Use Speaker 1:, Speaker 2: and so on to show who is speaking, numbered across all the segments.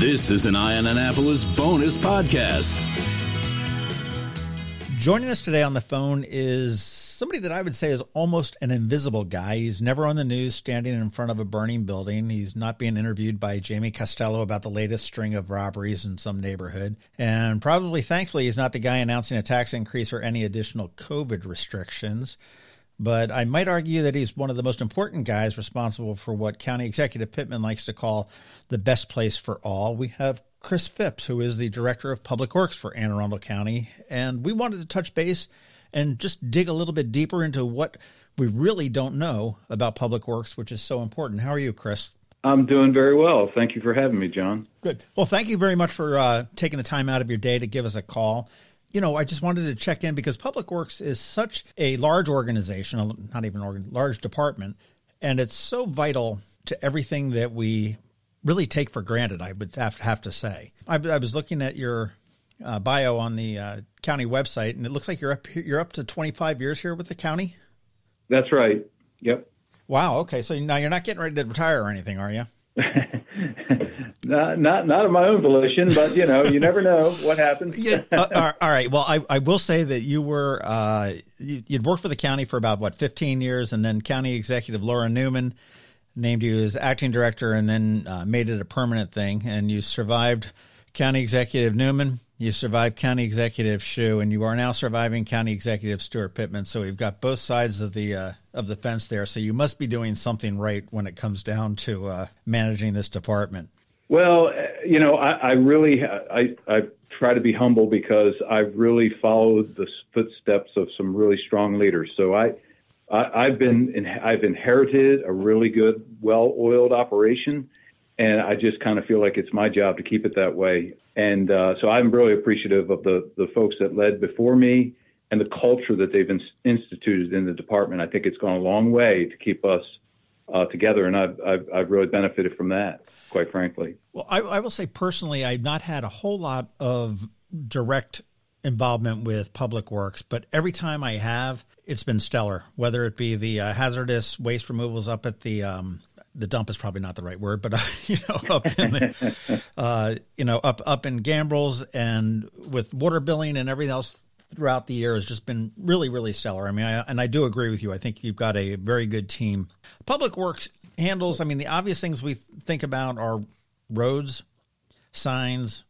Speaker 1: This is an Eye on Annapolis bonus podcast.
Speaker 2: Joining us today on the phone is somebody that I would say is almost an invisible guy. He's never on the news standing in front of a burning building. He's not being interviewed by Jamie Costello about the latest string of robberies in some neighborhood. And probably, thankfully, he's not the guy announcing a tax increase or any additional COVID restrictions. But I might argue that he's one of the most important guys responsible for what County Executive Pittman likes to call the best place for all. We have Chris Phipps, who is the Director of Public Works for Anne Arundel County. And we wanted to touch base and just dig a little bit deeper into what we really don't know about public works, which is so important. How are you, Chris?
Speaker 3: I'm doing very well. Thank you for having me, John.
Speaker 2: Good. Well, thank you very much for uh, taking the time out of your day to give us a call you know, I just wanted to check in because Public Works is such a large organization, not even organ, large department, and it's so vital to everything that we really take for granted. I would have, have to say. I, I, was looking at your uh, bio on the uh, county website, and it looks like you're up you're up to 25 years here with the county.
Speaker 3: That's right. Yep.
Speaker 2: Wow. Okay. So now you're not getting ready to retire or anything, are you?
Speaker 3: not, not not of my own volition, but you know, you never know what happens.
Speaker 2: yeah. Uh, all right. Well, I, I will say that you were uh, you, would worked for the county for about what 15 years, and then county executive Laura Neuman named you as acting director, and then uh, made it a permanent thing. And you survived county executive Neuman. You survived County Executive Schuh, and you are now surviving County Executive Steuart Pittman. So we've got both sides of the uh, of the fence there. So you must be doing something right when it comes down to uh, managing this department.
Speaker 3: Well, you know, I, I really I, I try to be humble because I've really followed the footsteps of some really strong leaders. So I, I have been I've inherited a really good, well-oiled operation, and I just kind of feel like it's my job to keep it that way. And uh, so I'm really appreciative of the the folks that led before me and the culture that they've in, instituted in the department. I think it's gone a long way to keep us uh, together, and I've, I've I've really benefited from that quite frankly.
Speaker 2: Well, I, I will say personally, I've not had a whole lot of direct involvement with public works, but every time I have, it's been stellar. Whether it be the uh, hazardous waste removals up at the um, the dump is probably not the right word, but uh, you know up in the, uh, you know up up in Gambrills and with water billing and everything else throughout the year has just been really really stellar. I mean, I, and I do agree with you. I think you've got a very good team. Public Works handles, I mean, the obvious things we think about are roads, signs,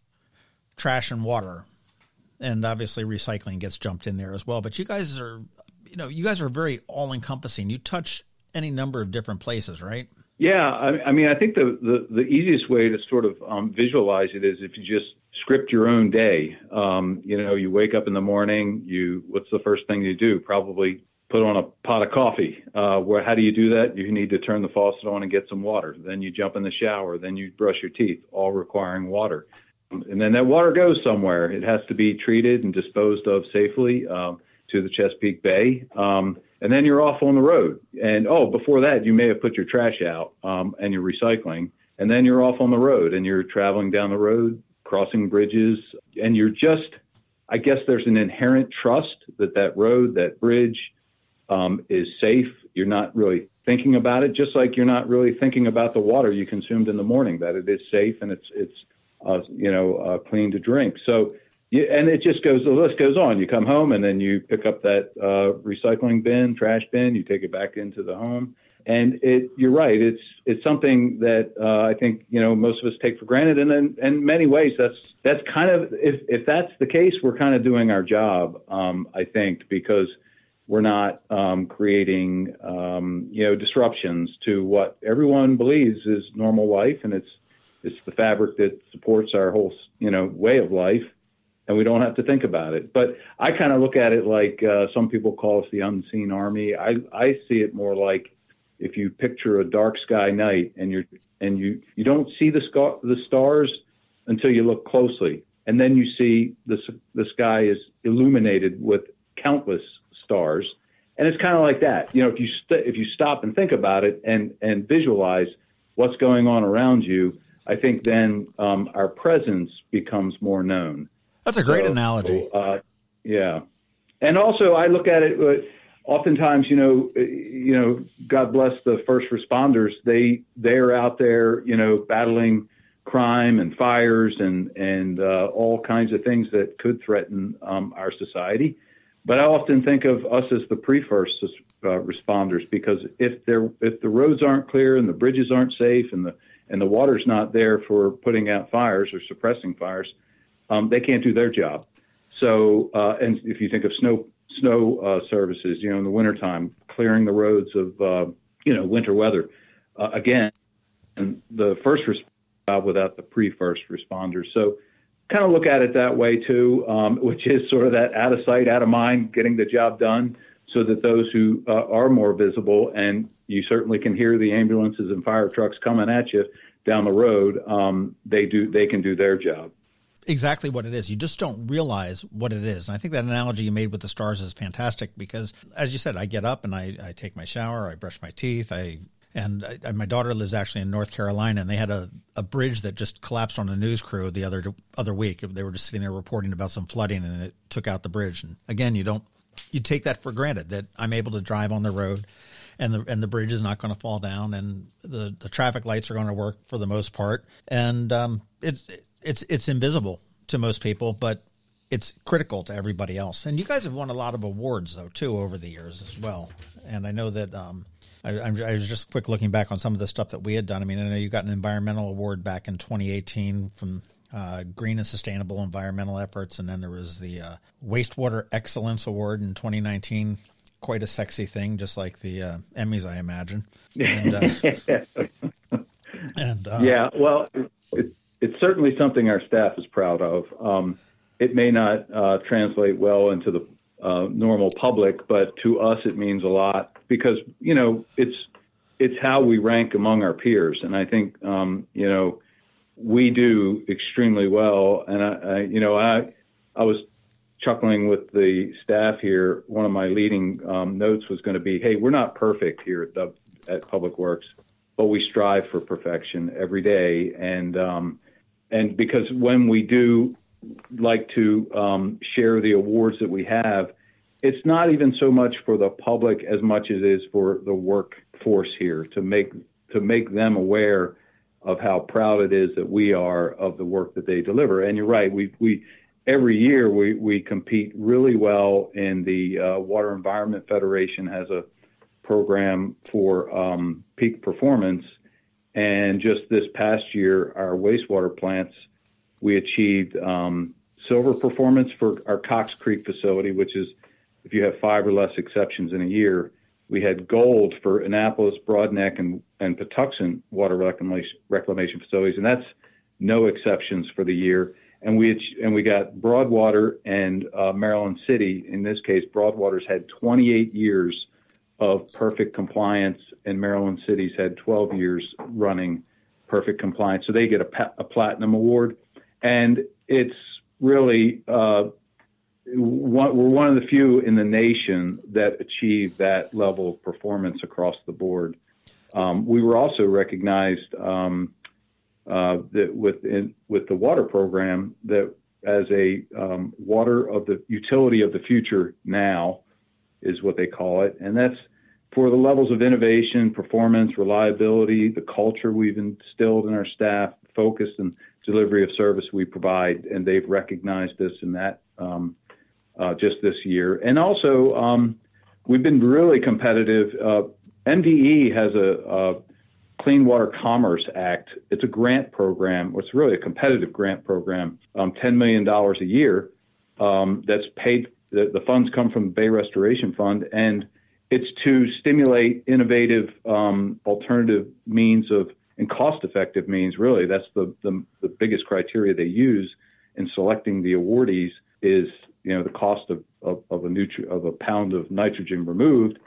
Speaker 2: trash, and water. And obviously, recycling gets jumped in there as well. But you guys are, you know, you guys are very all encompassing. You touch any number of different places, right?
Speaker 3: Yeah, I, I mean, I think the, the, the, easiest way to sort of um, visualize it is if you just script your own day. Um, you know, you wake up in the morning. You what's the first thing you do? Probably put on a pot of coffee. Uh, where how do you do that? You need to turn the faucet on and get some water. Then you jump in the shower. Then you brush your teeth, all requiring water. And then that water goes somewhere. It has to be treated and disposed of safely um, to the Chesapeake Bay. Um, and then you're off on the road. And oh, before that, you may have put your trash out um, and you're recycling. And then you're off on the road and you're traveling down the road, crossing bridges, and you're just. I guess there's an inherent trust that that road, that bridge, um, is safe. You're not really thinking about it, just like you're not really thinking about the water you consumed in the morning, that it is safe and it's it's uh, you know uh, clean to drink. So. you, and it just goes. The list goes on. You come home and then you pick up that uh, recycling bin, trash bin. You take it back into the home, and it. You're right. It's it's something that uh, I think you know most of us take for granted, and then in many ways that's that's kind of if if that's the case, we're kind of doing our job. Um, I think because we're not um, creating um, you know disruptions to what everyone believes is normal life, and it's it's the fabric that supports our whole you know way of life, and we don't have to think about it. But I kind of look at it like uh, some people call us the unseen army. I I see it more like if you picture a dark sky night and you're and you you don't see the scar- the stars until you look closely, and then you see the the sky is illuminated with countless stars. And it's kind of like that. You know, if you st- if you stop and think about it and and visualize what's going on around you, I think then um, our presence becomes more known.
Speaker 2: That's a great so, analogy.
Speaker 3: Uh, yeah, and also I look at it. Uh, oftentimes, you know, uh, you know, God bless the first responders. They they are out there, you know, battling crime and fires and and uh, all kinds of things that could threaten um, our society. But I often think of us as the pre-first uh, responders because if there if the roads aren't clear and the bridges aren't safe and the and the water's not there for putting out fires or suppressing fires, um, they can't do their job. So, uh, and if you think of snow snow uh, services, you know, in the wintertime, clearing the roads of uh, you know winter weather, uh, again, and the first job without the pre-first responders. So kind of look at it that way too, um, which is sort of that out of sight, out of mind, getting the job done so that those who uh, are more visible and you certainly can hear the ambulances and fire trucks coming at you down the road, um, they do they can do their job.
Speaker 2: Exactly what it is. You just don't realize what it is. And I think that analogy you made with the stars is fantastic because, as you said, I get up and I, I take my shower, I brush my teeth, I and I, my daughter lives actually in North Carolina, and they had a, a bridge that just collapsed on a news crew the other other week. They were just sitting there reporting about some flooding, and it took out the bridge. And again, you don't you take that for granted that I'm able to drive on the road, and the and the bridge is not going to fall down, and the the traffic lights are going to work for the most part, and um, it's it's it's invisible to most people, but it's critical to everybody else. And you guys have won a lot of awards though too over the years as well. And I know that um, I, I, was just quick looking back on some of the stuff that we had done. I mean, I know you got an environmental award back in 2018 from uh, Green and Sustainable Environmental Efforts, and then there was the uh, Wastewater Excellence Award in 2019. Quite a sexy thing, just like the uh, Emmys, I imagine. And,
Speaker 3: uh, and uh, yeah, well, it, it's certainly something our staff is proud of. Um, it may not uh, translate well into the normal public, but to us, it means a lot because you know it's it's how we rank among our peers, and I think um, you know we do extremely well. And I, I, you know I I was chuckling with the staff here. One of my leading um, notes was going to be, "Hey, we're not perfect here at, the, at Public Works, but we strive for perfection every day." And um, and because when we do like to um, share the awards that we have, it's not even so much for the public as much as it is for the workforce here to make to make them aware of how proud it is that we are of the work that they deliver. And you're right, we we every year we we compete really well. In the uh, Water Environment Federation has a program for um, peak performance, and just this past year, our wastewater plants we achieved um, silver performance for our Cox Creek facility, which is if you have five or less exceptions in a year. We had gold for Annapolis, Broadneck, and, and Patuxent water reclamation, reclamation facilities, and that's no exceptions for the year. And we and we got Broadwater and uh, Maryland City. In this case, Broadwater's had 28 years of perfect compliance, and Maryland City's had 12 years running perfect compliance. So they get a, a platinum award, and it's really uh, one, we're one of the few in the nation that achieve that level of performance across the board. Um, we were also recognized um, uh, that within, with the water program that as a um, water of the utility of the future now is what they call it, and that's for the levels of innovation, performance, reliability, the culture we've instilled in our staff, focus and delivery of service we provide, and they've recognized this in that um, uh, just this year. And also, um, we've been really competitive. Uh, MDE has a, a, Clean Water Commerce Act. It's a grant program. It's really a competitive grant program. Um, $10 million a year um, that's paid. The, the, funds come from the Bay Restoration Fund, and it's to stimulate innovative um, alternative means of and cost-effective means. Really, that's the, the the biggest criteria they use in selecting the awardees is you know the cost of of, of a nutri- of a pound of nitrogen removed,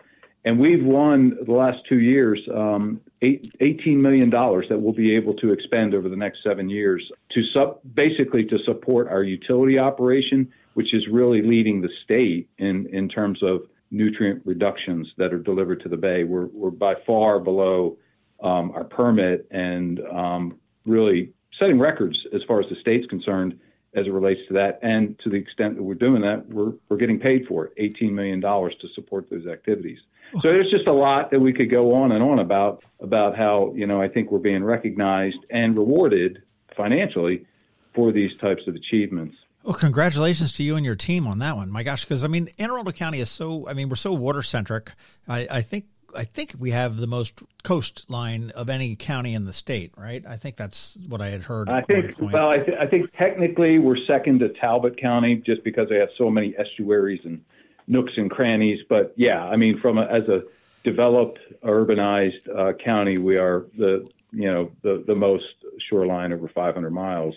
Speaker 3: and we've won the last two years um, eight, $18 million that we'll be able to expend over the next seven years to sub, basically to support our utility operation, which is really leading the state in, in terms of nutrient reductions that are delivered to the bay. We're, we're by far below um, our permit and um, really setting records as far as the state's concerned as it relates to that. And to the extent that we're doing that, we're, we're getting paid for it $18 million to support those activities. So there's just a lot that we could go on and on about about how you know I think we're being recognized and rewarded financially for these types of achievements.
Speaker 2: Well, congratulations to you and your team on that one. My gosh, because I mean, Anne Arundel County is so. I mean, we're so water centric. I, I think I think we have the most coastline of any county in the state, right? I think that's what I had heard.
Speaker 3: I think. Well, I, th- I, think technically we're second to Talbot County just because they have so many estuaries and nooks and crannies. But yeah, I mean, from a, as a developed, urbanized uh, county, we are the you know the the most shoreline over 500 miles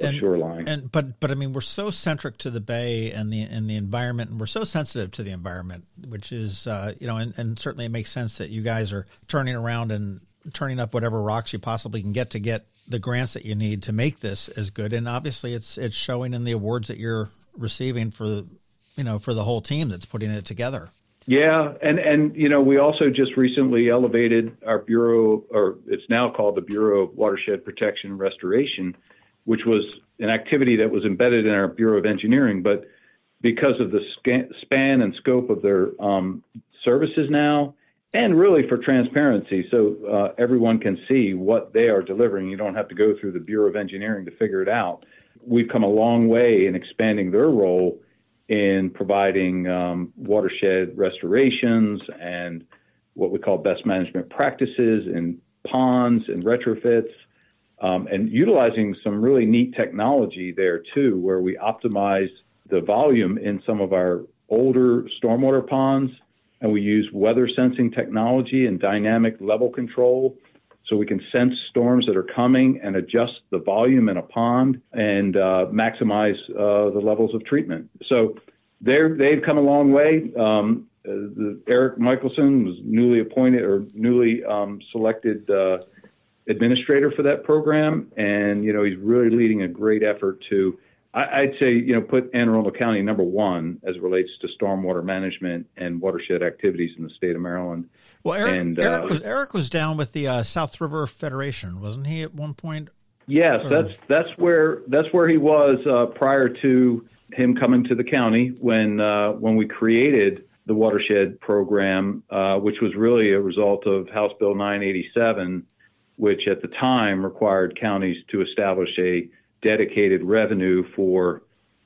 Speaker 3: and, shoreline.
Speaker 2: And but but I mean, we're so centric to the bay and the and the environment, and we're so sensitive to the environment, which is uh, you know, and, and certainly it makes sense that you guys are turning around and turning up whatever rocks you possibly can get to get the grants that you need to make this as good. And obviously, it's it's showing in the awards that you're receiving for you know for the whole team that's putting it together.
Speaker 3: Yeah, and and you know we also just recently elevated our bureau, or it's now called the Bureau of Watershed Protection and Restoration, which was an activity that was embedded in our Bureau of Engineering, but because of the span and scope of their um, services now, and really for transparency, so uh, everyone can see what they are delivering. You don't have to go through the Bureau of Engineering to figure it out. We've come a long way in expanding their role in providing um, watershed restorations and what we call best management practices in ponds and retrofits um, and utilizing some really neat technology there too, where we optimize the volume in some of our older stormwater ponds, and we use weather sensing technology and dynamic level control so we can sense storms that are coming and adjust the volume in a pond and uh, maximize uh, the levels of treatment. So they've come a long way. Um, uh, the, Erik Michelsen was newly appointed or newly um, selected uh, administrator for that program, and you know he's really leading a great effort to. I, would say you know put Anne Arundel County number one as it relates to stormwater management and watershed activities in the state of Maryland.
Speaker 2: Well, Erik, and, Erik, uh, was, Erik was down with the uh, South River Federation, wasn't he at one point?
Speaker 3: Yes, or? that's that's where that's where he was uh, prior to him coming to the county when uh, when we created the watershed program, uh, which was really a result of House Bill 987 which at the time required counties to establish a dedicated revenue for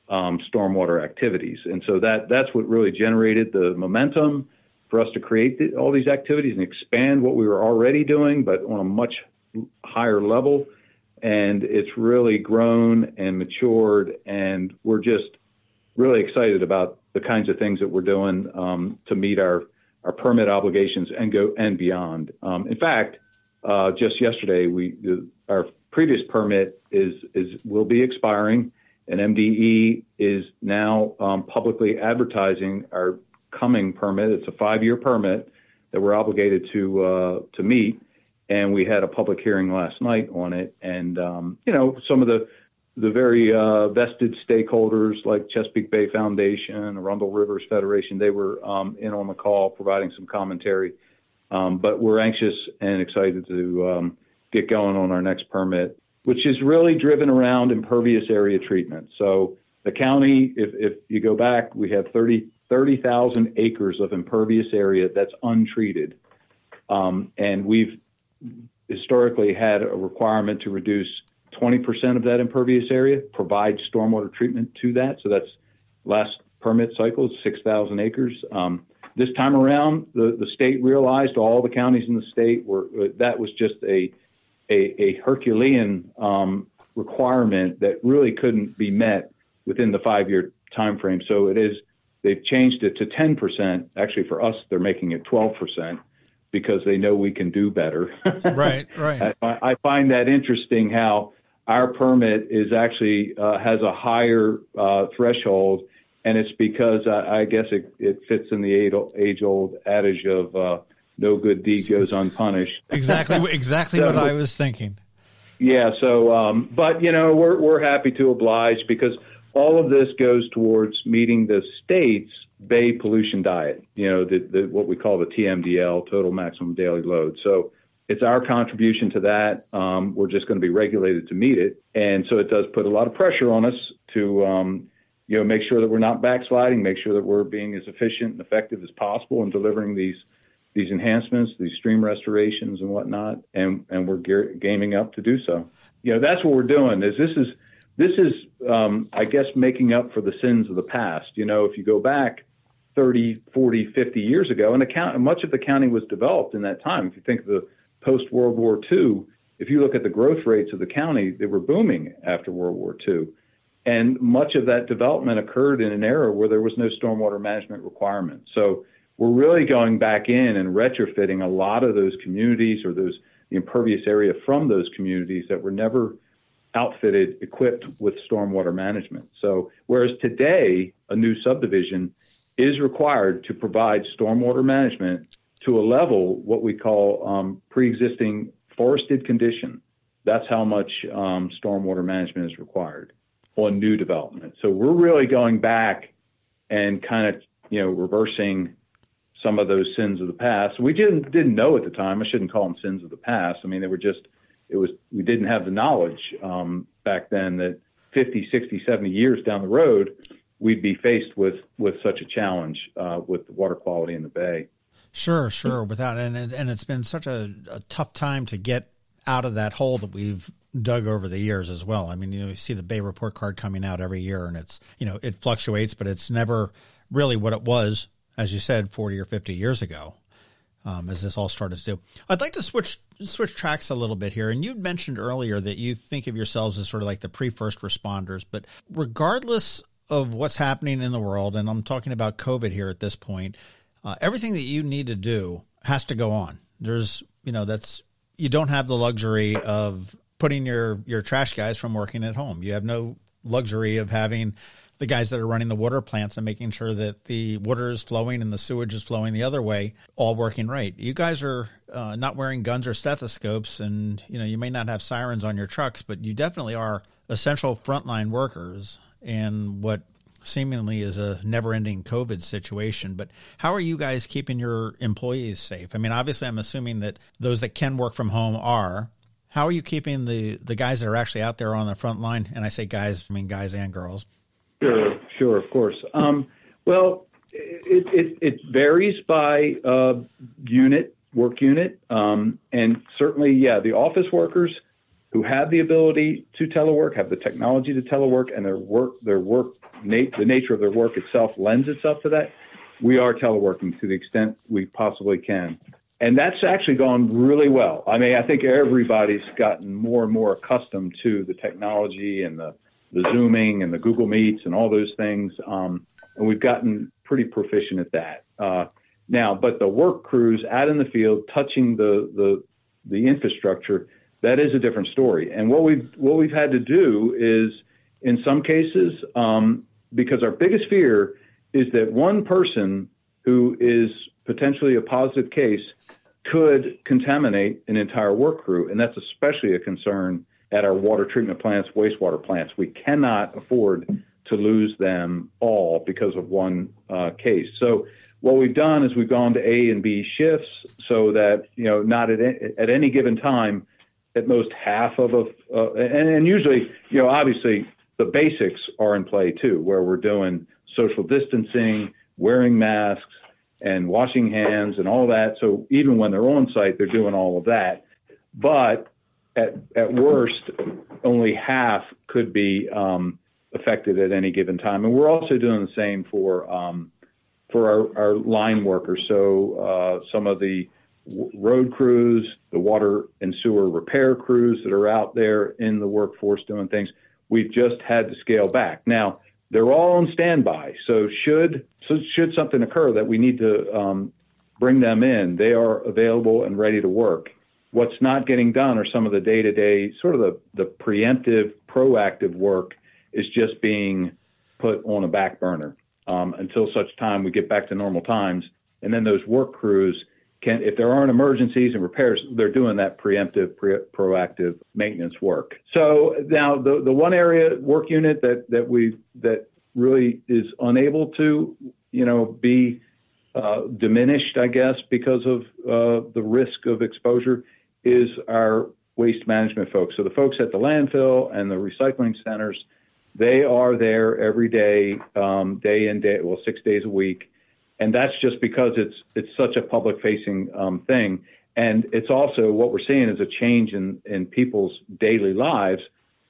Speaker 3: um, stormwater activities. And so that that's what really generated the momentum for us to create the, all these activities and expand what we were already doing, but on a much higher level. And it's really grown and matured, and we're just really excited about the kinds of things that we're doing um, to meet our our permit obligations and go and beyond. Um, in fact, uh, just yesterday, we our previous permit is is will be expiring, and MDE is now um, publicly advertising our coming permit. It's a five-year permit that we're obligated to uh, to meet, and we had a public hearing last night on it. And um, you know, some of the the very uh, vested stakeholders like Chesapeake Bay Foundation, Arundel Rivers Federation, they were um, in on the call providing some commentary. Um, but we're anxious and excited to um, get going on our next permit, which is really driven around impervious area treatment. So the county, if, if you go back, we have 30 30,000 acres of impervious area that's untreated. Um, and we've historically had a requirement to reduce 20% of that impervious area, provide stormwater treatment to that. So that's last permit cycle, 6,000 acres. Um, this time around, the, the state realized all the counties in the state were that was just a a, a Herculean um, requirement that really couldn't be met within the five year time frame. So it is they've changed it to 10 percent. Actually, for us, they're making it 12 percent because they know we can do better.
Speaker 2: right, right.
Speaker 3: I, I, find that interesting how our permit is actually uh, has a higher uh, threshold and it's because I, I guess it, it fits in the age old adage of uh, no good deed goes unpunished.
Speaker 2: exactly, exactly so, what I was thinking.
Speaker 3: Yeah. So, um, but you know, we're we're happy to oblige because all of this goes towards meeting the state's bay pollution diet. You know, the, the what we call the TMDL, total maximum daily load. So. It's our contribution to that. Um, we're just going to be regulated to meet it, and so it does put a lot of pressure on us to um, you know, make sure that we're not backsliding, make sure that we're being as efficient and effective as possible in delivering these these enhancements, these stream restorations and whatnot, and and we're gear, gaming up to do so. You know, that's what we're doing. Is this is this is um, I guess making up for the sins of the past. You know, if you go back 30, 40, 50 years ago, and the count, much of the county was developed in that time. If you think of the post World War II, if you look at the growth rates of the county, they were booming after World War II. And much of that development occurred in an era where there was no stormwater management requirement. So we're really going back in and retrofitting a lot of those communities or those the impervious area from those communities that were never outfitted, equipped with stormwater management. So whereas today a new subdivision is required to provide stormwater management to a level what we call um, pre-existing forested condition. That's how much um, stormwater management is required on new development. So we're really going back and kind of you know reversing some of those sins of the past. We didn't didn't know at the time. I shouldn't call them sins of the past. I mean, they were just it was we didn't have the knowledge um, back then that 50, 60, 70 years down the road we'd be faced with with such a challenge uh, with the water quality in the bay.
Speaker 2: Sure, sure. Without and and it's been such a, a tough time to get out of that hole that we've dug over the years as well. I mean, you know, you see the Bay report card coming out every year, and it's you know it fluctuates, but it's never really what it was, as you said, forty or fifty years ago. Um, as this all started to do, I'd like to switch switch tracks a little bit here. And you mentioned earlier that you think of yourselves as sort of like the pre first responders, but regardless of what's happening in the world, and I'm talking about COVID here at this point, uh, everything that you need to do has to go on. There's, you know, that's you don't have the luxury of putting your your trash guys from working at home. You have no luxury of having the guys that are running the water plants and making sure that the water is flowing and the sewage is flowing the other way, all working right. You guys are uh, not wearing guns or stethoscopes, and you know you may not have sirens on your trucks, but you definitely are essential frontline workers. in what seemingly is a never-ending COVID situation. But how are you guys keeping your employees safe? I mean, obviously, I'm assuming that those that can work from home are. How are you keeping the, the guys that are actually out there on the front line? And I say guys, I mean guys and girls.
Speaker 3: Sure, sure, of course. Um, well, it, it, it, varies by uh, unit, work unit, um, and certainly, yeah, the office workers who have the ability to telework, have the technology to telework, and their work their work nat- the nature of their work itself lends itself to that. We are teleworking to the extent we possibly can and that's actually gone really well. I mean, I think everybody's gotten more and more accustomed to the technology and the, the Zooming and the Google Meets and all those things. Um, and we've gotten pretty proficient at that. Uh, now, but the work crews out in the field touching the, the, the infrastructure, that is a different story. And what we've, what we've had to do is, in some cases, um, because our biggest fear is that one person who is potentially a positive case could contaminate an entire work crew. And that's especially a concern at our water treatment plants, wastewater plants. We cannot afford to lose them all because of one uh, case. So what we've done is we've gone to A and B shifts so that, you know, not at, at any given time, at most half of a, uh, and, and usually, you know, obviously the basics are in play too, where we're doing social distancing, wearing masks, and washing hands and all that. So even when they're on site, they're doing all of that. But at, at worst, only half could be um, affected at any given time. And we're also doing the same for um, for our, our, line workers. So uh, some of the road crews, the water and sewer repair crews that are out there in the workforce doing things, we've just had to scale back. Now, they're all on standby. So should so should something occur that we need to um, bring them in, they are available and ready to work. What's not getting done are some of the day-to-day, sort of the, the preemptive, proactive work is just being put on a back burner um, until such time we get back to normal times. And then those work crews can, if there aren't emergencies and repairs, they're doing that preemptive, pre- proactive maintenance work. So now the, the one area work unit that, that we, that really is unable to, you know, be uh, diminished, I guess, because of uh, the risk of exposure is our waste management folks. So the folks at the landfill and the recycling centers, they are there every day, um, day in day, well, six days a week, and that's just because it's it's such a public facing um, thing. And it's also what we're seeing is a change in in people's daily lives.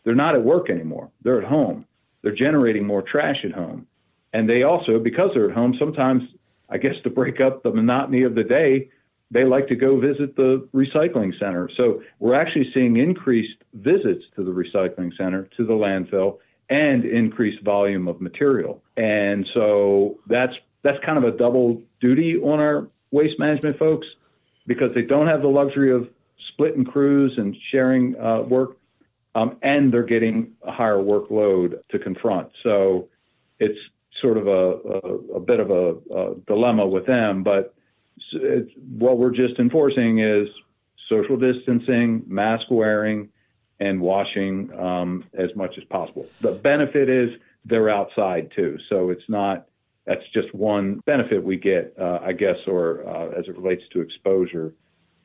Speaker 3: They're not at work anymore; they're at home. They're generating more trash at home, and they also because they're at home. Sometimes, I guess, to break up the monotony of the day, they like to go visit the recycling center. So we're actually seeing increased visits to the recycling center, to the landfill, and increased volume of material. And so that's that's kind of a double duty on our waste management folks because they don't have the luxury of splitting crews and sharing uh, work, um, and they're getting a higher workload to confront. So it's sort of a, a, a bit of a, a dilemma with them, but what we're just enforcing is social distancing, mask wearing, and washing um, as much as possible. The benefit is they're outside too, so it's not. That's just one benefit we get, uh, I guess, or uh, as it relates to exposure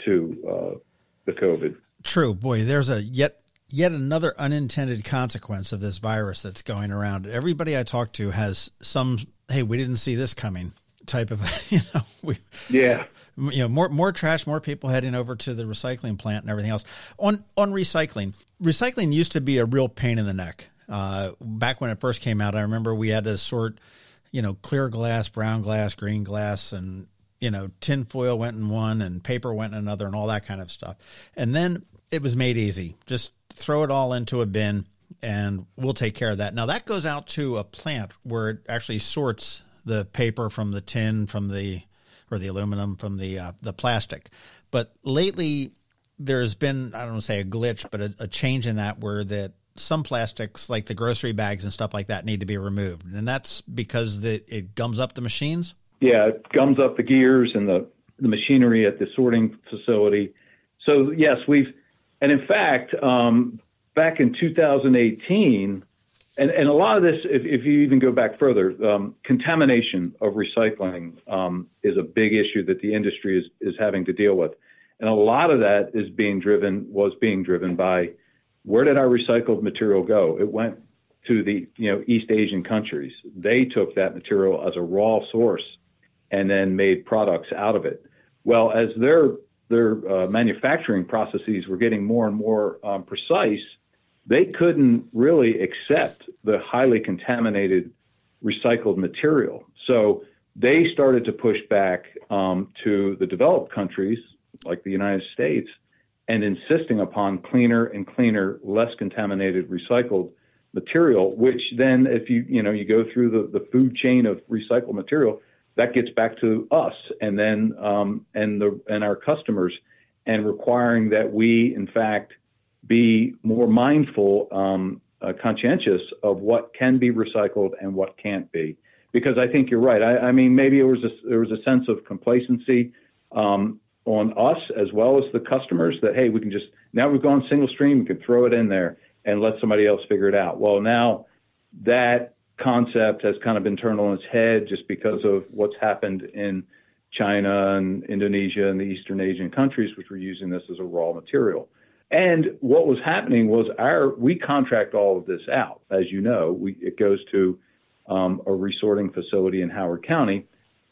Speaker 3: to uh, the COVID.
Speaker 2: True, boy. There's a yet yet another unintended consequence of this virus that's going around. Everybody I talk to has some. Hey, we didn't see this coming type of you know we
Speaker 3: yeah
Speaker 2: you know more more trash more people heading over to the recycling plant and everything else on on recycling recycling used to be a real pain in the neck uh, back when it first came out i remember we had to sort you know clear glass brown glass green glass and you know tin foil went in one and paper went in another and all that kind of stuff. And then it was made easy. Just throw it all into a bin and we'll take care of that. Now that goes out to a plant where it actually sorts the paper from the tin from the or the aluminum from the uh, the plastic. But lately, there's been I don't want to say a glitch, but a, a change in that where that some plastics like the grocery bags and stuff like that need to be removed, and that's because the, it gums up the machines.
Speaker 3: Yeah, it gums up the gears and the the machinery at the sorting facility. So yes, we've and in fact, um, back in 2018, and, and a lot of this, if, if you even go back further, um, contamination of recycling um, is a big issue that the industry is, is having to deal with. And a lot of that is being driven, was being driven by where did our recycled material go? It went to the you know East Asian countries. They took that material as a raw source and then made products out of it. Well, as their their uh, manufacturing processes were getting more and more um, precise, they couldn't really accept the highly contaminated recycled material. So they started to push back um, to the developed countries like the United States and insisting upon cleaner and cleaner, less contaminated recycled material, which then if you you know you go through the, the food chain of recycled material, that gets back to us and then um, and the and our customers and requiring that we in fact be more mindful, um, uh, conscientious of what can be recycled and what can't be. Because I think you're right. I, I mean, maybe it was a, there was a sense of complacency um, on us as well as the customers that hey, we can just now we've gone single stream, we can throw it in there and let somebody else figure it out. Well, now that concept has kind of been turned on its head just because of what's happened in China and Indonesia and the Eastern Asian countries, which were using this as a raw material. And what was happening was our we contract all of this out. As you know, we, it goes to um, a resorting facility in Howard County,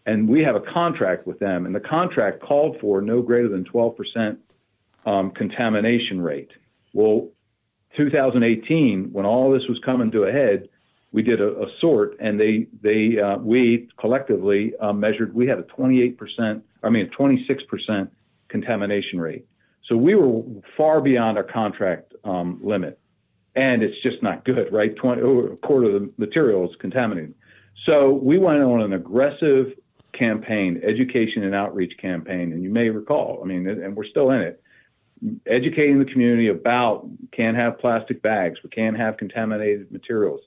Speaker 3: and we have a contract with them. And the contract called for no greater than 12% um, contamination rate. Well, 2018, when all this was coming to a head, we did a, a sort, and they they uh, we collectively uh, measured. We had a 28%, I mean, a 26% contamination rate. So we were far beyond our contract um, limit, and it's just not good, right? 20, a quarter of the material is contaminated. So we went on an aggressive campaign, education and outreach campaign, and you may recall, I mean, and we're still in it, educating the community about can't have plastic bags, we can't have contaminated materials.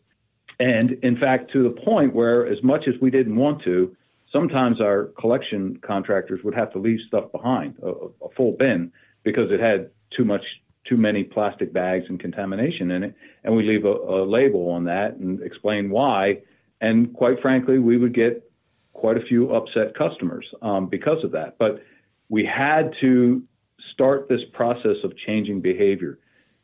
Speaker 3: And in fact, to the point where, as much as we didn't want to, sometimes our collection contractors would have to leave stuff behind, a, a full bin, because it had too much too many plastic bags and contamination in it and we leave a, a label on that and explain why and quite frankly we would get quite a few upset customers um, because of that but we had to start this process of changing behavior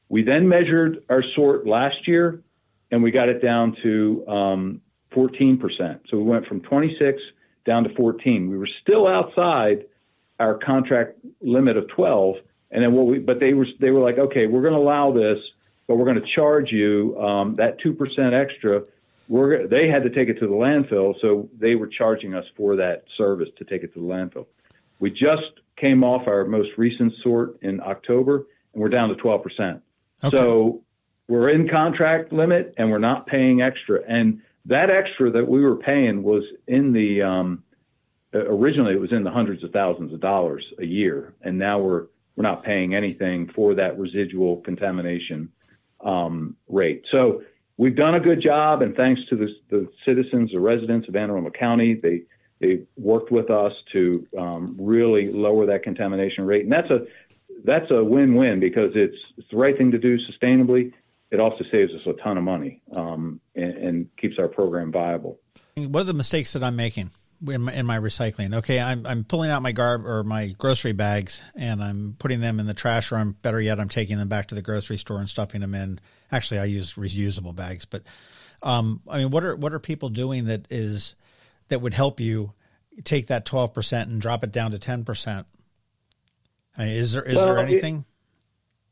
Speaker 3: we then measured our sort last year and we got it down to um, 14% so we went from 26 down to 14. We were still outside our contract limit of 12. And then what we, but they were, they were like, okay, we're going to allow this, but we're going to charge you um, that 2% extra. We're, they had to take it to the landfill, so they were charging us for that service to take it to the landfill. We just came off our most recent sort in October, and we're down to 12%. Okay. So we're in contract limit, and we're not paying extra. And that extra that we were paying was in the um, originally it was in the hundreds of thousands of dollars a year, and now we're we're not paying anything for that residual contamination um, rate. So we've done a good job, and thanks to the, the citizens, the residents of Anne Arundel County, they they worked with us to um, really lower that contamination rate, and that's a that's a win-win because it's, it's the right thing to do sustainably. It also saves us a ton of money um, and, and keeps our program viable.
Speaker 2: What are the mistakes that I'm making? In my, in my recycling. Okay, I'm I'm pulling out my garb or my grocery bags and I'm putting them in the trash, or I'm better yet, I'm taking them back to the grocery store and stuffing them in. Actually, I use reusable bags, but um, I mean, what are what are people doing that is that would help you take that twelve percent and drop it down to ten percent? I mean, is there is well, there anything?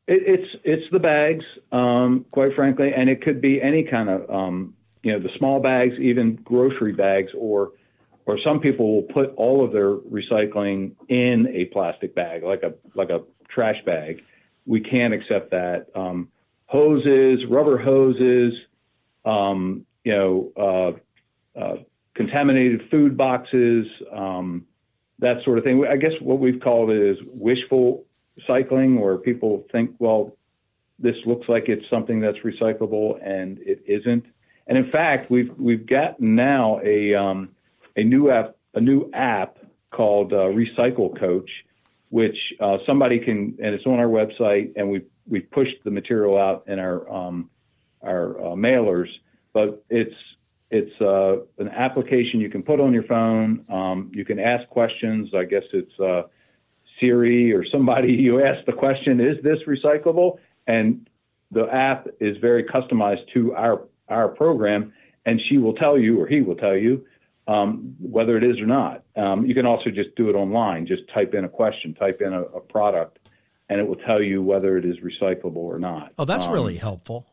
Speaker 3: It, it, it's it's the bags, um, quite frankly, and it could be any kind of um, you know the small bags, even grocery bags, or or some people will put all of their recycling in a plastic bag, like a like a trash bag. We can't accept that. Um, hoses, rubber hoses, um, you know, uh, uh, contaminated food boxes, um, that sort of thing. I guess what we've called it is wishful cycling, where people think, well, this looks like it's something that's recyclable, and it isn't. And in fact, we've we've gotten now a um, a new app, a new app called uh, Recycle Coach, which uh, somebody can, and it's on our website, and we we pushed the material out in our um, our uh, mailers. But it's it's uh, an application you can put on your phone. Um, you can ask questions. I guess it's uh, Siri or somebody. You ask the question, "Is this recyclable?" And the app is very customized to our our program, and she will tell you, or he will tell you, um, whether it is or not. Um, you can also just do it online. Just type in a question, type in a, a, product, and it will tell you whether it is recyclable or not.
Speaker 2: Oh, that's um, really helpful.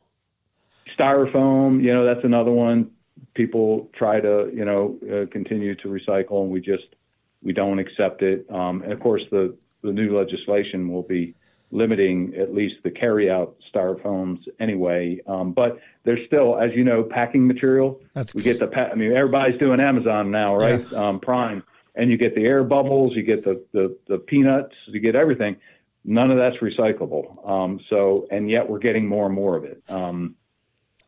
Speaker 3: Styrofoam, you know, that's another one. People try to, you know, uh, continue to recycle, and we just we don't accept it. Um, and of course, the the new legislation will be limiting at least the carry-out styrofoams anyway. Um, but there's still, as you know, packing material. That's we get the. Pa- I mean, everybody's doing Amazon now, right? Yeah. Um, Prime, and you get the air bubbles, you get the, the the peanuts, you get everything. None of that's recyclable. Um, so, and yet we're getting more and more of it. Um,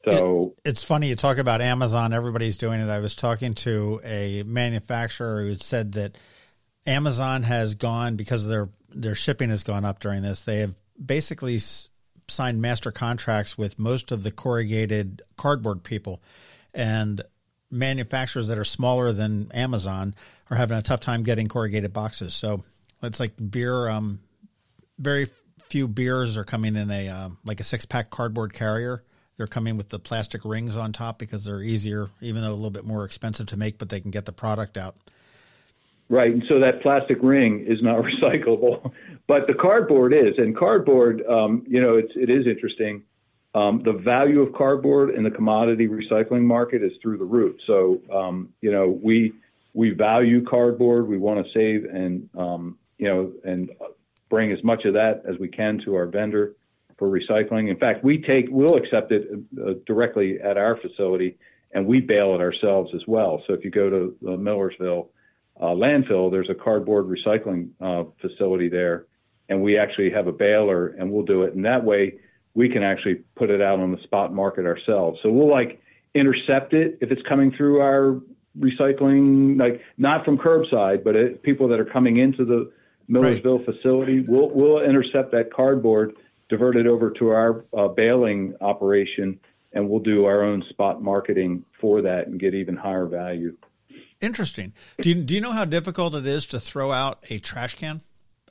Speaker 3: so
Speaker 2: it, it's funny you talk about Amazon. Everybody's doing it. I was talking to a manufacturer who said that Amazon has gone because of their their shipping has gone up during this. They have basically signed master contracts with most of the corrugated cardboard people, and manufacturers that are smaller than Amazon are having a tough time getting corrugated boxes. So it's like beer. Um, very few beers are coming in a um, like a six pack cardboard carrier. They're coming with the plastic rings on top because they're easier, even though a little bit more expensive to make, but they can get the product out.
Speaker 3: Right, and so that plastic ring is not recyclable, but the cardboard is. And cardboard, um, you know, it's it is interesting. Um, the value of cardboard in the commodity recycling market is through the roof. So, um, you know, we we value cardboard. We want to save and um, you know and bring as much of that as we can to our vendor for recycling. In fact, we take we'll accept it uh, directly at our facility, and we bale it ourselves as well. So if you go to uh, Millersville uh, landfill, there's a cardboard recycling uh, facility there, and we actually have a baler, and we'll do it. And that way, we can actually put it out on the spot market ourselves. So we'll like intercept it if it's coming through our recycling, like not from curbside, but it, people that are coming into the Millersville right. facility. We'll we'll intercept that cardboard, divert it over to our uh, baling operation, and we'll do our own spot marketing for that and get even higher value.
Speaker 2: Interesting. Do you, do you know how difficult it is to throw out a trash can?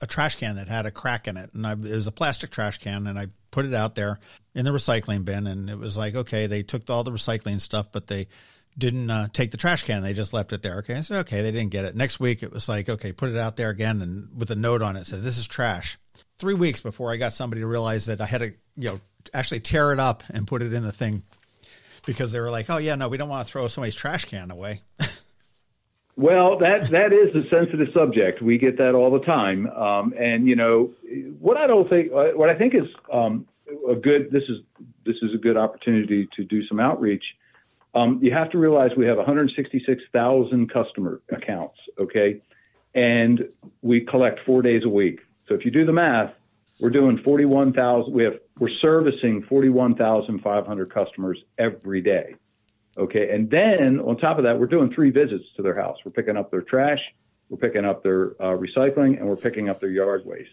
Speaker 2: A trash can that had a crack in it. And I, it was a plastic trash can, and I put it out there in the recycling bin. And it was like, okay, they took all the recycling stuff, but they didn't uh, take the trash can. They just left it there. Okay. I said, okay, they didn't get it. Next week, it was like, okay, put it out there again and with a note on it says, this is trash. Three weeks before I got somebody to realize that I had to, you know, actually tear it up and put it in the thing because they were like, oh, yeah, no, we don't want to throw somebody's trash can away.
Speaker 3: Well, that that is a sensitive subject. We get that all the time, um, and you know what I don't think. What I think is um, a good. This is this is a good opportunity to do some outreach. Um, you have to realize we have 166,000 customer accounts. Okay, and we collect four days a week. So if you do the math, we're doing 41,000. We have we're servicing 41,500 customers every day. Okay. And then on top of that, we're doing three visits to their house. We're picking up their trash, we're picking up their uh, recycling, and we're picking up their yard waste.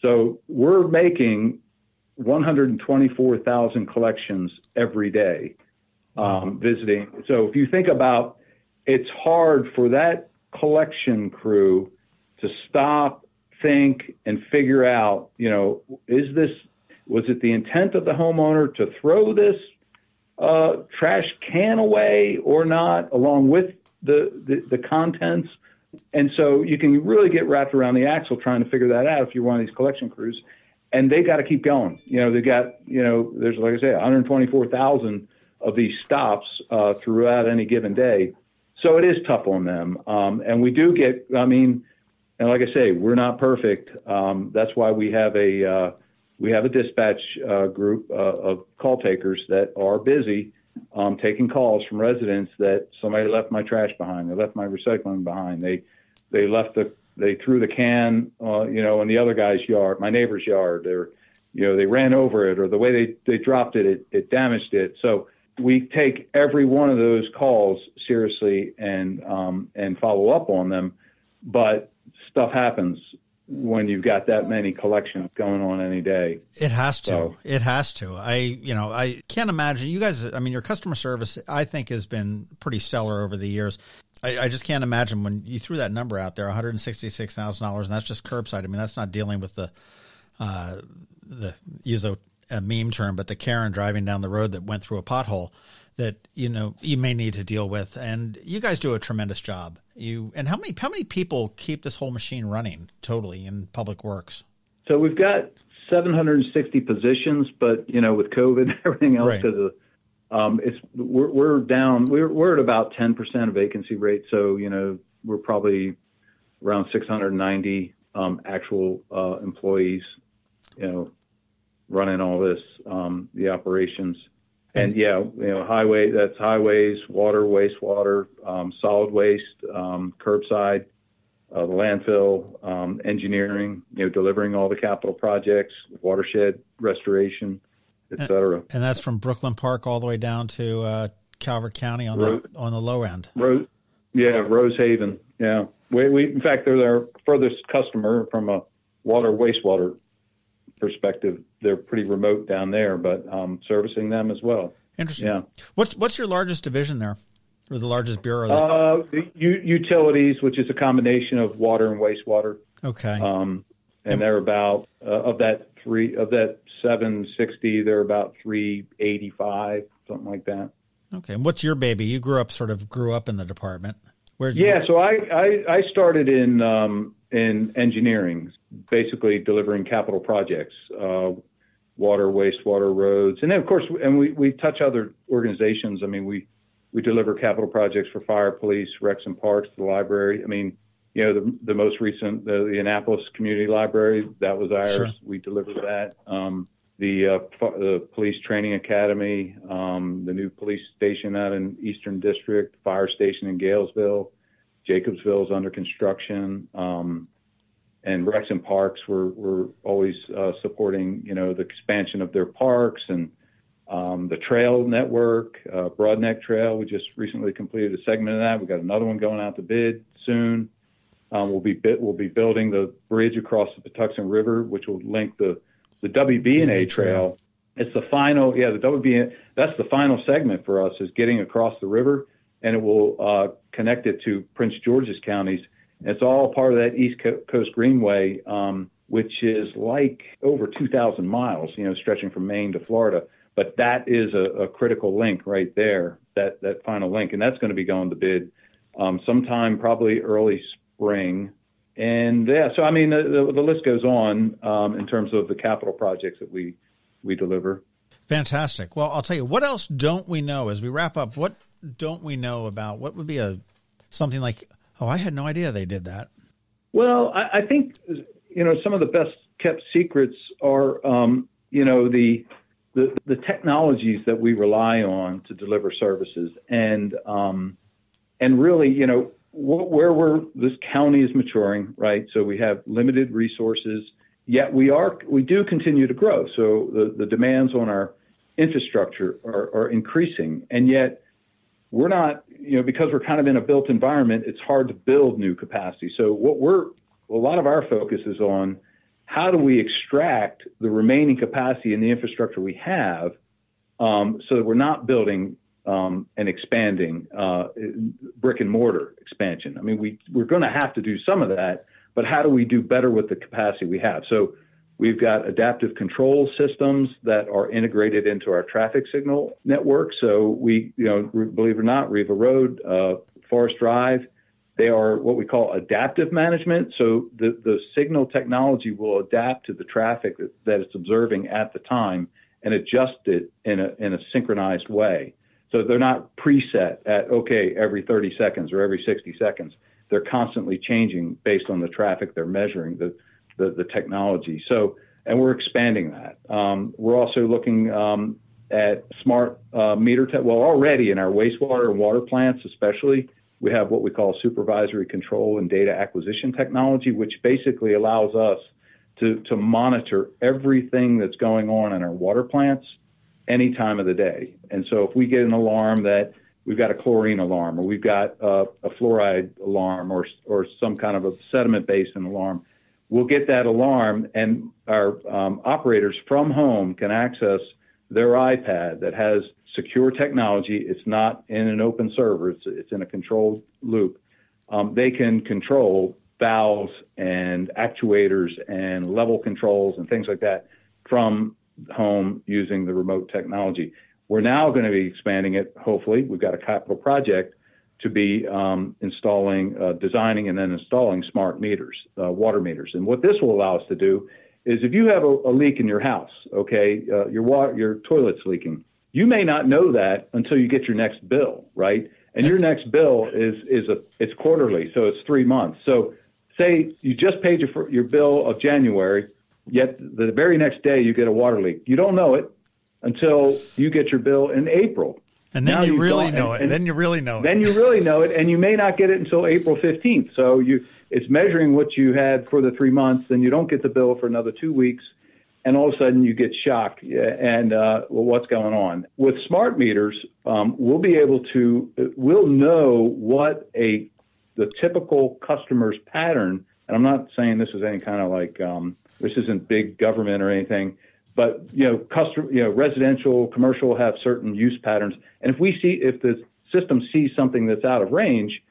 Speaker 3: So we're making 124,000 collections every day um, visiting. So if you think about it's hard for that collection crew to stop, think, and figure out, you know, is this, was it the intent of the homeowner to throw this uh, trash can away or not, along with the, the, the contents. And so you can really get wrapped around the axle trying to figure that out if you're one of these collection crews. And they got to keep going. You know, they got, you know, there's, like I say, 124,000 of these stops uh, throughout any given day. So it is tough on them. Um, and we do get, I mean, and like I say, we're not perfect. Um, that's why we have a, uh, we have a dispatch uh, group uh, of call takers that are busy um, taking calls from residents that somebody left my trash behind, they left my recycling behind, they they left the they threw the can, uh, you know, in the other guy's yard, my neighbor's yard, or you know they ran over it, or the way they they dropped it, it, it damaged it. So we take every one of those calls seriously and um, and follow up on them, but stuff happens when you've got that many collections going on any day.
Speaker 2: It has to. So. It has to. I, you know, I can't imagine you guys. I mean, your customer service, I think, has been pretty stellar over the years. I, I just can't imagine when you threw that number out there, one hundred sixty-six thousand dollars, and that's just curbside. I mean, that's not dealing with the, uh, the use a, a meme term, but the Karen driving down the road that went through a pothole that you know you may need to deal with. And you guys do a tremendous job. You and how many how many people keep this whole machine running totally in public works?
Speaker 3: So we've got 760 positions but you know with covid and everything else because right. um, it's we're, we're down we're, we're at about 10% vacancy rate. So you know we're probably around 690 um, actual uh, employees you know running all this um, the operations and yeah, you know, highway, that's highways, water, wastewater, um, solid waste, um, curbside, uh, the landfill, um, engineering, you know, delivering all the capital projects, watershed restoration, et cetera.
Speaker 2: And that's from Brooklyn Park all the way down to uh, Calvert County on Rose, the on the low end.
Speaker 3: Rose, yeah, Rosehaven. Yeah, we, we in fact they're our furthest customer from a water wastewater perspective, they're pretty remote down there, but um, servicing them as well.
Speaker 2: Interesting. Yeah. What's what's your largest division there, or the largest bureau? That...
Speaker 3: Uh, u- utilities, which is a combination of water and wastewater.
Speaker 2: Okay.
Speaker 3: Um, and, and they're about uh, of that three of that seven sixty, they're about three eighty five, something like that.
Speaker 2: Okay. And what's your baby? You grew up sort of grew up in the department.
Speaker 3: Where's yeah, so I, I, I started in um, in engineering, basically delivering capital projects, uh, water, wastewater, roads, and then of course, and we, we touch other organizations. I mean, we we deliver capital projects for fire, police, recs and parks, the library. I mean, you know, the the most recent, the, the Annapolis Community Library, that was ours. Sure. We delivered that. Um, the uh, the police training academy, um, the new police station out in Eastern District, fire station in Galesville, Jacobsville is under construction. Um, and Recs and Parks, we're, we're always uh, supporting, you know, the expansion of their parks and um, the trail network, uh, Broadneck Trail. We just recently completed a segment of that. We've got another one going out to bid soon. Um, we'll be bit, we'll be building the bridge across the Patuxent River, which will link the the WB&A trail. It's the final, yeah, the WB. That's the final segment for us is getting across the river and it will uh, connect it to Prince George's counties. It's all part of that East Coast Greenway, um, which is like over 2,000 miles, you know, stretching from Maine to Florida. But that is a, a critical link right there, that, that final link. And that's going to be going to bid um, sometime probably early spring. And yeah, so I mean, the, the, the list goes on um, in terms of the capital projects that we, we deliver.
Speaker 2: Fantastic. Well, I'll tell you, what else don't we know as we wrap up? What don't we know about what would be a something like, oh, I had no idea they did that?
Speaker 3: Well, I, I think you know some of the best kept secrets are um, you know the, the the technologies that we rely on to deliver services, and um, and really you know where we're this county is maturing, right? So we have limited resources, yet we are we do continue to grow. So the the demands on our infrastructure are, are increasing, and yet we're not, you know, because we're kind of in a built environment, it's hard to build new capacity. So what we're, a lot of our focus is on how do we extract the remaining capacity in the infrastructure we have um, so that we're not building um, and expanding uh, brick and mortar expansion. I mean, we, we're going to have to do some of that, but how do we do better with the capacity we have? So We've got adaptive control systems that are integrated into our traffic signal network. So we, you know, believe it or not, Riva Road, uh, Forest Drive, they are what we call adaptive management. So the, the signal technology will adapt to the traffic that, it's observing at the time and adjust it in a, in a synchronized way. So they're not preset at, okay, every 30 seconds or every 60 seconds. They're constantly changing based on the traffic they're measuring. The, the, the technology. So, and we're expanding that. Um, we're also looking um, at smart uh, meter. Te- well, already in our wastewater and water plants, especially, we have what we call supervisory control and data acquisition technology, which basically allows us to to monitor everything that's going on in our water plants any time of the day. And so, if we get an alarm that we've got a chlorine alarm, or we've got uh, a fluoride alarm, or or some kind of a sediment basin alarm, we'll get that alarm, and our um, operators from home can access their iPad that has secure technology. It's not in an open server, it's, it's in a controlled loop. Um, they can control valves and actuators and level controls and things like that from home using the remote technology. We're now going to be expanding it, hopefully. We've got a capital project to be um, installing, uh, designing, and then installing smart meters, uh, water meters. And what this will allow us to do is if you have a, a leak in your house, okay, uh, your water, your toilet's leaking, you may not know that until you get your next bill, right? And your next bill is is a it's quarterly, so it's three months. So say you just paid your your bill of January, yet the very next day you get a water leak. You don't know it until you get your bill in April.
Speaker 2: And then now you really know and, it. And then you really know it.
Speaker 3: Then you really know it, and you may not get it until April 15th. So you, it's measuring what you had for the three months, and you don't get the bill for another two weeks, and all of a sudden you get shocked. And uh, well, what's going on with smart meters? Um, we'll be able to, we'll know what a the typical customer's pattern. And I'm not saying this is any kind of like um, this isn't big government or anything but you know, customer, you know, residential, commercial have certain use patterns, and if we see if the system sees something that's out of range,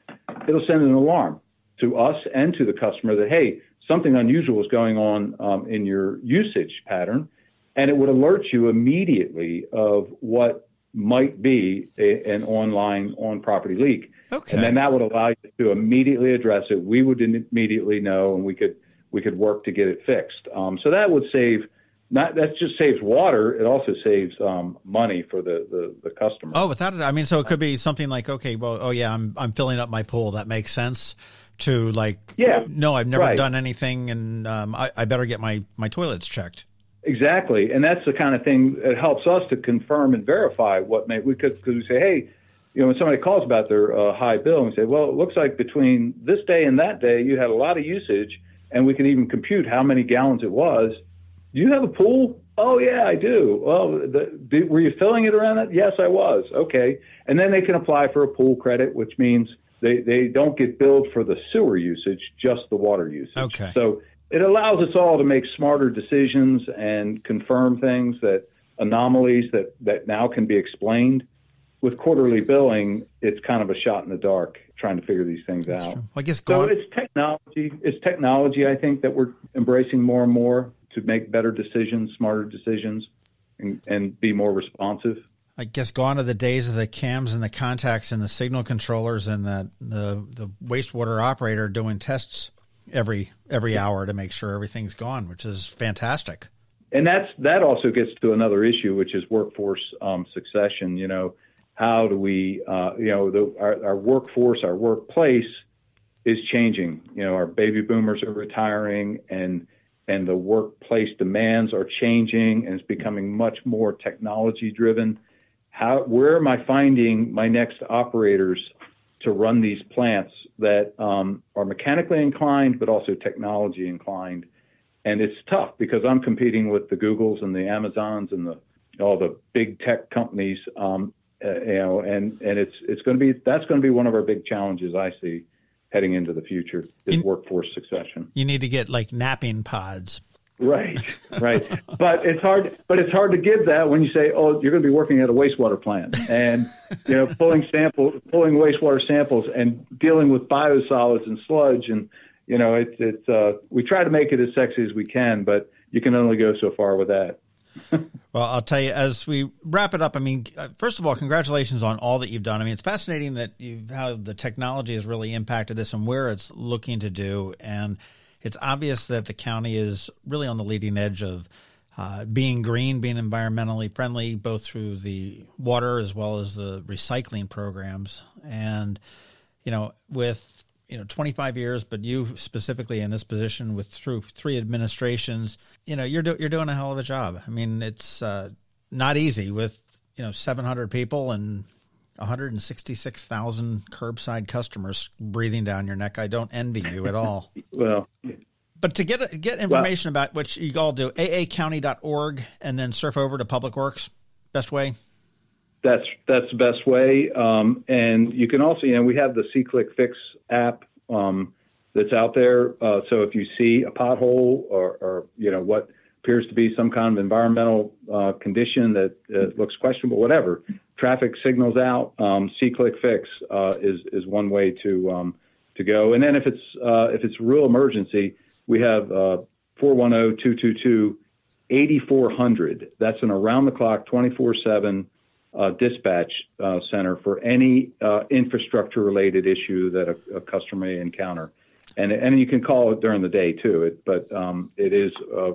Speaker 3: it'll send an alarm to us and to the customer that hey, something unusual is going on um, in your usage pattern, and it would alert you immediately of what might be a, an online on property leak.
Speaker 2: Okay.
Speaker 3: And then that would allow you to immediately address it. We would immediately know, and we could we could work to get it fixed. Um, so that would save not that just saves water. It also saves um, money for the, the, the customer.
Speaker 2: Oh, without it, I mean, so it could be something like, okay, well, oh yeah, I'm I'm filling up my pool. That makes sense. To like,
Speaker 3: yeah,
Speaker 2: no, I've never
Speaker 3: right.
Speaker 2: done anything, and um, I, I better get my my toilets checked.
Speaker 3: Exactly, and that's the kind of thing that helps us to confirm and verify what may we could because we say, hey, you know, when somebody calls about their uh, high bill, and we say, well, it looks like between this day and that day you had a lot of usage, and we can even compute how many gallons it was do you have a pool? Oh yeah, I do. Well, the, were you filling it around it? Yes, I was. Okay, and then they can apply for a pool credit, which means they they don't get billed for the sewer usage, just the water usage.
Speaker 2: Okay.
Speaker 3: So it allows us all to make smarter decisions and confirm things that anomalies that that now can be explained. With quarterly billing, it's kind of a shot in the dark trying to figure these things out.
Speaker 2: Well, I guess
Speaker 3: So it's technology. It's technology. I think that we're embracing more and more to make better decisions, smarter decisions, and, and be more responsive.
Speaker 2: I guess gone are the days of the cams and the contacts and the signal controllers and the the, the wastewater operator doing tests every every hour to make sure everything's gone, which is fantastic.
Speaker 3: and that's that also gets to another issue, which is workforce um, succession. You know, how do we, uh, you know, the, our, our workforce, our workplace is changing. You know, our baby boomers are retiring, and and the workplace demands are changing, and it's becoming much more technology driven. How, where am I finding my next operators to run these plants that um, are mechanically inclined, but also technology inclined? and it's tough because I'm competing with the Googles and the Amazons and the all the big tech companies. Um, uh, you know, and and it's it's going to be that's going to be one of our big challenges I see heading into the future is
Speaker 2: In-
Speaker 3: workforce succession.
Speaker 2: You need to get like napping pods.
Speaker 3: Right, right. but it's hard. But it's hard to give that when you say, "Oh, you're going to be working at a wastewater plant," and you know, pulling sample, pulling wastewater samples, and dealing with biosolids and sludge, and you know, it's it's. Uh, we try to make it as sexy as we can, but you can only go so far with that.
Speaker 2: Well, I'll tell you as we wrap it up. I mean, uh, first of all, congratulations on all that you've done. I mean, it's fascinating that you how the technology has really impacted this and where it's looking to do, and it's obvious that the county is really on the leading edge of uh, being green, being environmentally friendly, both through the water as well as the recycling programs. And you know, with you know 25 years, but you specifically in this position with through three administrations, you know, you're do, you're doing a hell of a job. I mean, it's uh, not easy with you know 700 people and 166,000 curbside customers breathing down your neck. I don't envy you at all.
Speaker 3: Well,
Speaker 2: But to get get information about which you all do, aacounty.org and then surf over to Public Works. Best way.
Speaker 3: That's that's the best way. Um, and you can also, you know, we have the SeeClickFix app um, that's out there. Uh, so if you see a pothole or, or you know what appears to be some kind of environmental uh, condition that uh, looks questionable, whatever, traffic signals out. Um, SeeClickFix uh, is is one way to um, to go. And then if it's uh, if it's real emergency, we have uh, 410-222-8400. That's an around the clock, 24 seven dispatch uh, center for any uh, infrastructure related issue that a, a, customer may encounter. And, and you can call it during the day too, it, but um, it is uh,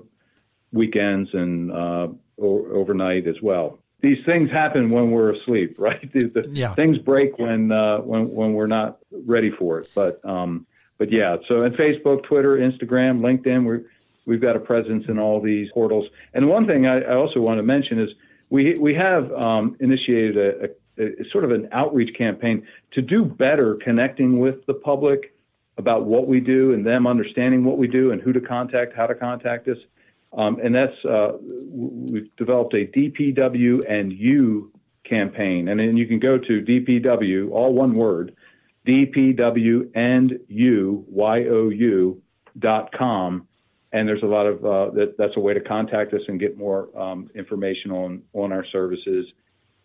Speaker 3: weekends and uh, o- overnight as well. These things happen when we're asleep, right? The, the
Speaker 2: Yeah.
Speaker 3: Things break when, uh, when, when we're not ready for it. But, um, but yeah, so in Facebook, Twitter, Instagram, LinkedIn, we're, we've got a presence in all these portals. And one thing I, I also want to mention is we we have um, initiated a, a, a, sort of an outreach campaign to do better connecting with the public about what we do and them understanding what we do and who to contact, how to contact us. Um, and that's uh, we've developed a DPW and you campaign, and then you can go to DPW, all one word, DPW and you Y O U dot com and there's a lot of uh, that, that's a way to contact us and get more um, information on on our services.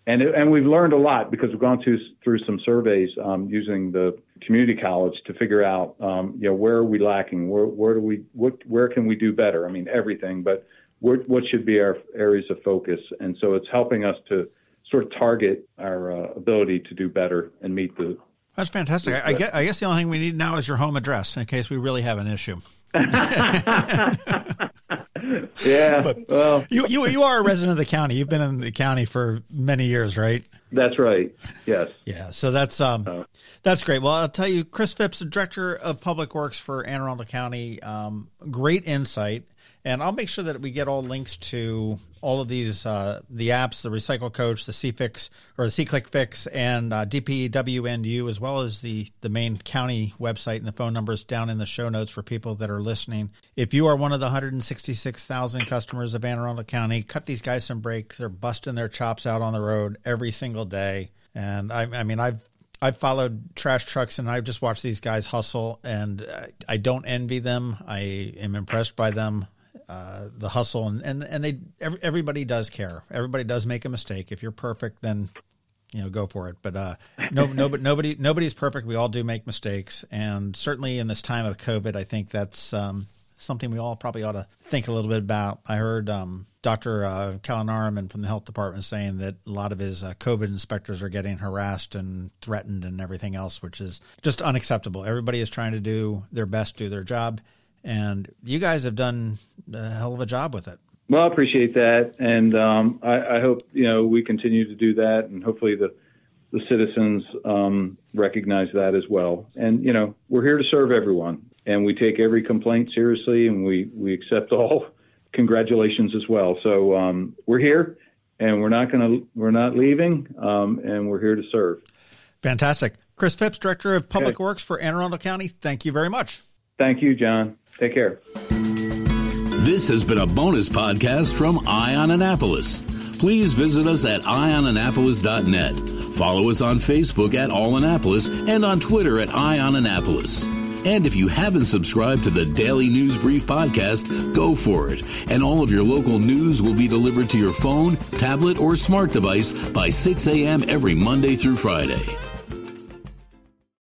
Speaker 3: And and we've learned a lot because we've gone through through some surveys um, using the community college to figure out um, you know where are we lacking, where where do we what where can we do better? I mean everything, but where, what should be our areas of focus? And so it's helping us to sort of target our uh, ability to do better and meet the.
Speaker 2: That's fantastic. I, I, guess, I guess the only thing we need now is your home address in case we really have an issue.
Speaker 3: Yeah,
Speaker 2: But-
Speaker 3: well,
Speaker 2: You, you you are a resident of the county. You've been in the county for many years, right?
Speaker 3: that's right. Yes.
Speaker 2: Yeah. So that's um that's great. Well, I'll tell you, Chris Phipps, the director of Public Works for Anne Arundel County. Um, great insight, and I'll make sure that we get all links to all of these uh, the apps, the Recycle Coach, the CFix or the SeeClickFix, and uh, DPWandYou, as well as the the main county website and the phone numbers down in the show notes for people that are listening. If you are one of the 166,000 customers of Anne Arundel County, cut these guys some breaks. They're busting their chops out on the road every single day, and I, I mean I've I've followed trash trucks and I've just watched these guys hustle, and uh, I don't envy them. I am impressed by them, uh, the hustle, and and and they every, everybody does care. Everybody does make a mistake. If you're perfect, then you know, go for it. But uh, no, no, but nobody, nobody's perfect. We all do make mistakes, and certainly in this time of COVID, I think that's um, something we all probably ought to think a little bit about. I heard um, Dr. Uh, Kalyanaraman from the health department saying that a lot of his uh, COVID inspectors are getting harassed and threatened and everything else, which is just unacceptable. Everybody is trying to do their best, do their job, and you guys have done a hell of a job with it.
Speaker 3: Well, I appreciate that, and um, I, I, hope you know we continue to do that, and hopefully the the citizens um, recognize that as well. And you know, we're here to serve everyone, and we take every complaint seriously, and we we accept all congratulations as well. So um, we're here, and we're not going to we're not leaving, um, and we're here to serve.
Speaker 2: Fantastic, Chris Phipps, Director of Public okay. Works for Anne Arundel County. Thank you very much.
Speaker 3: Thank you, John. Take care.
Speaker 1: This has been a bonus podcast from Eye on Annapolis. Please visit us at eyeonannapolis.net. Follow us on Facebook at All Annapolis and on Twitter at Eye on Annapolis. And if you haven't subscribed to the Daily News Brief podcast, go for it. And all of your local news will be delivered to your phone, tablet, or smart device by 6 a.m. every Monday through Friday.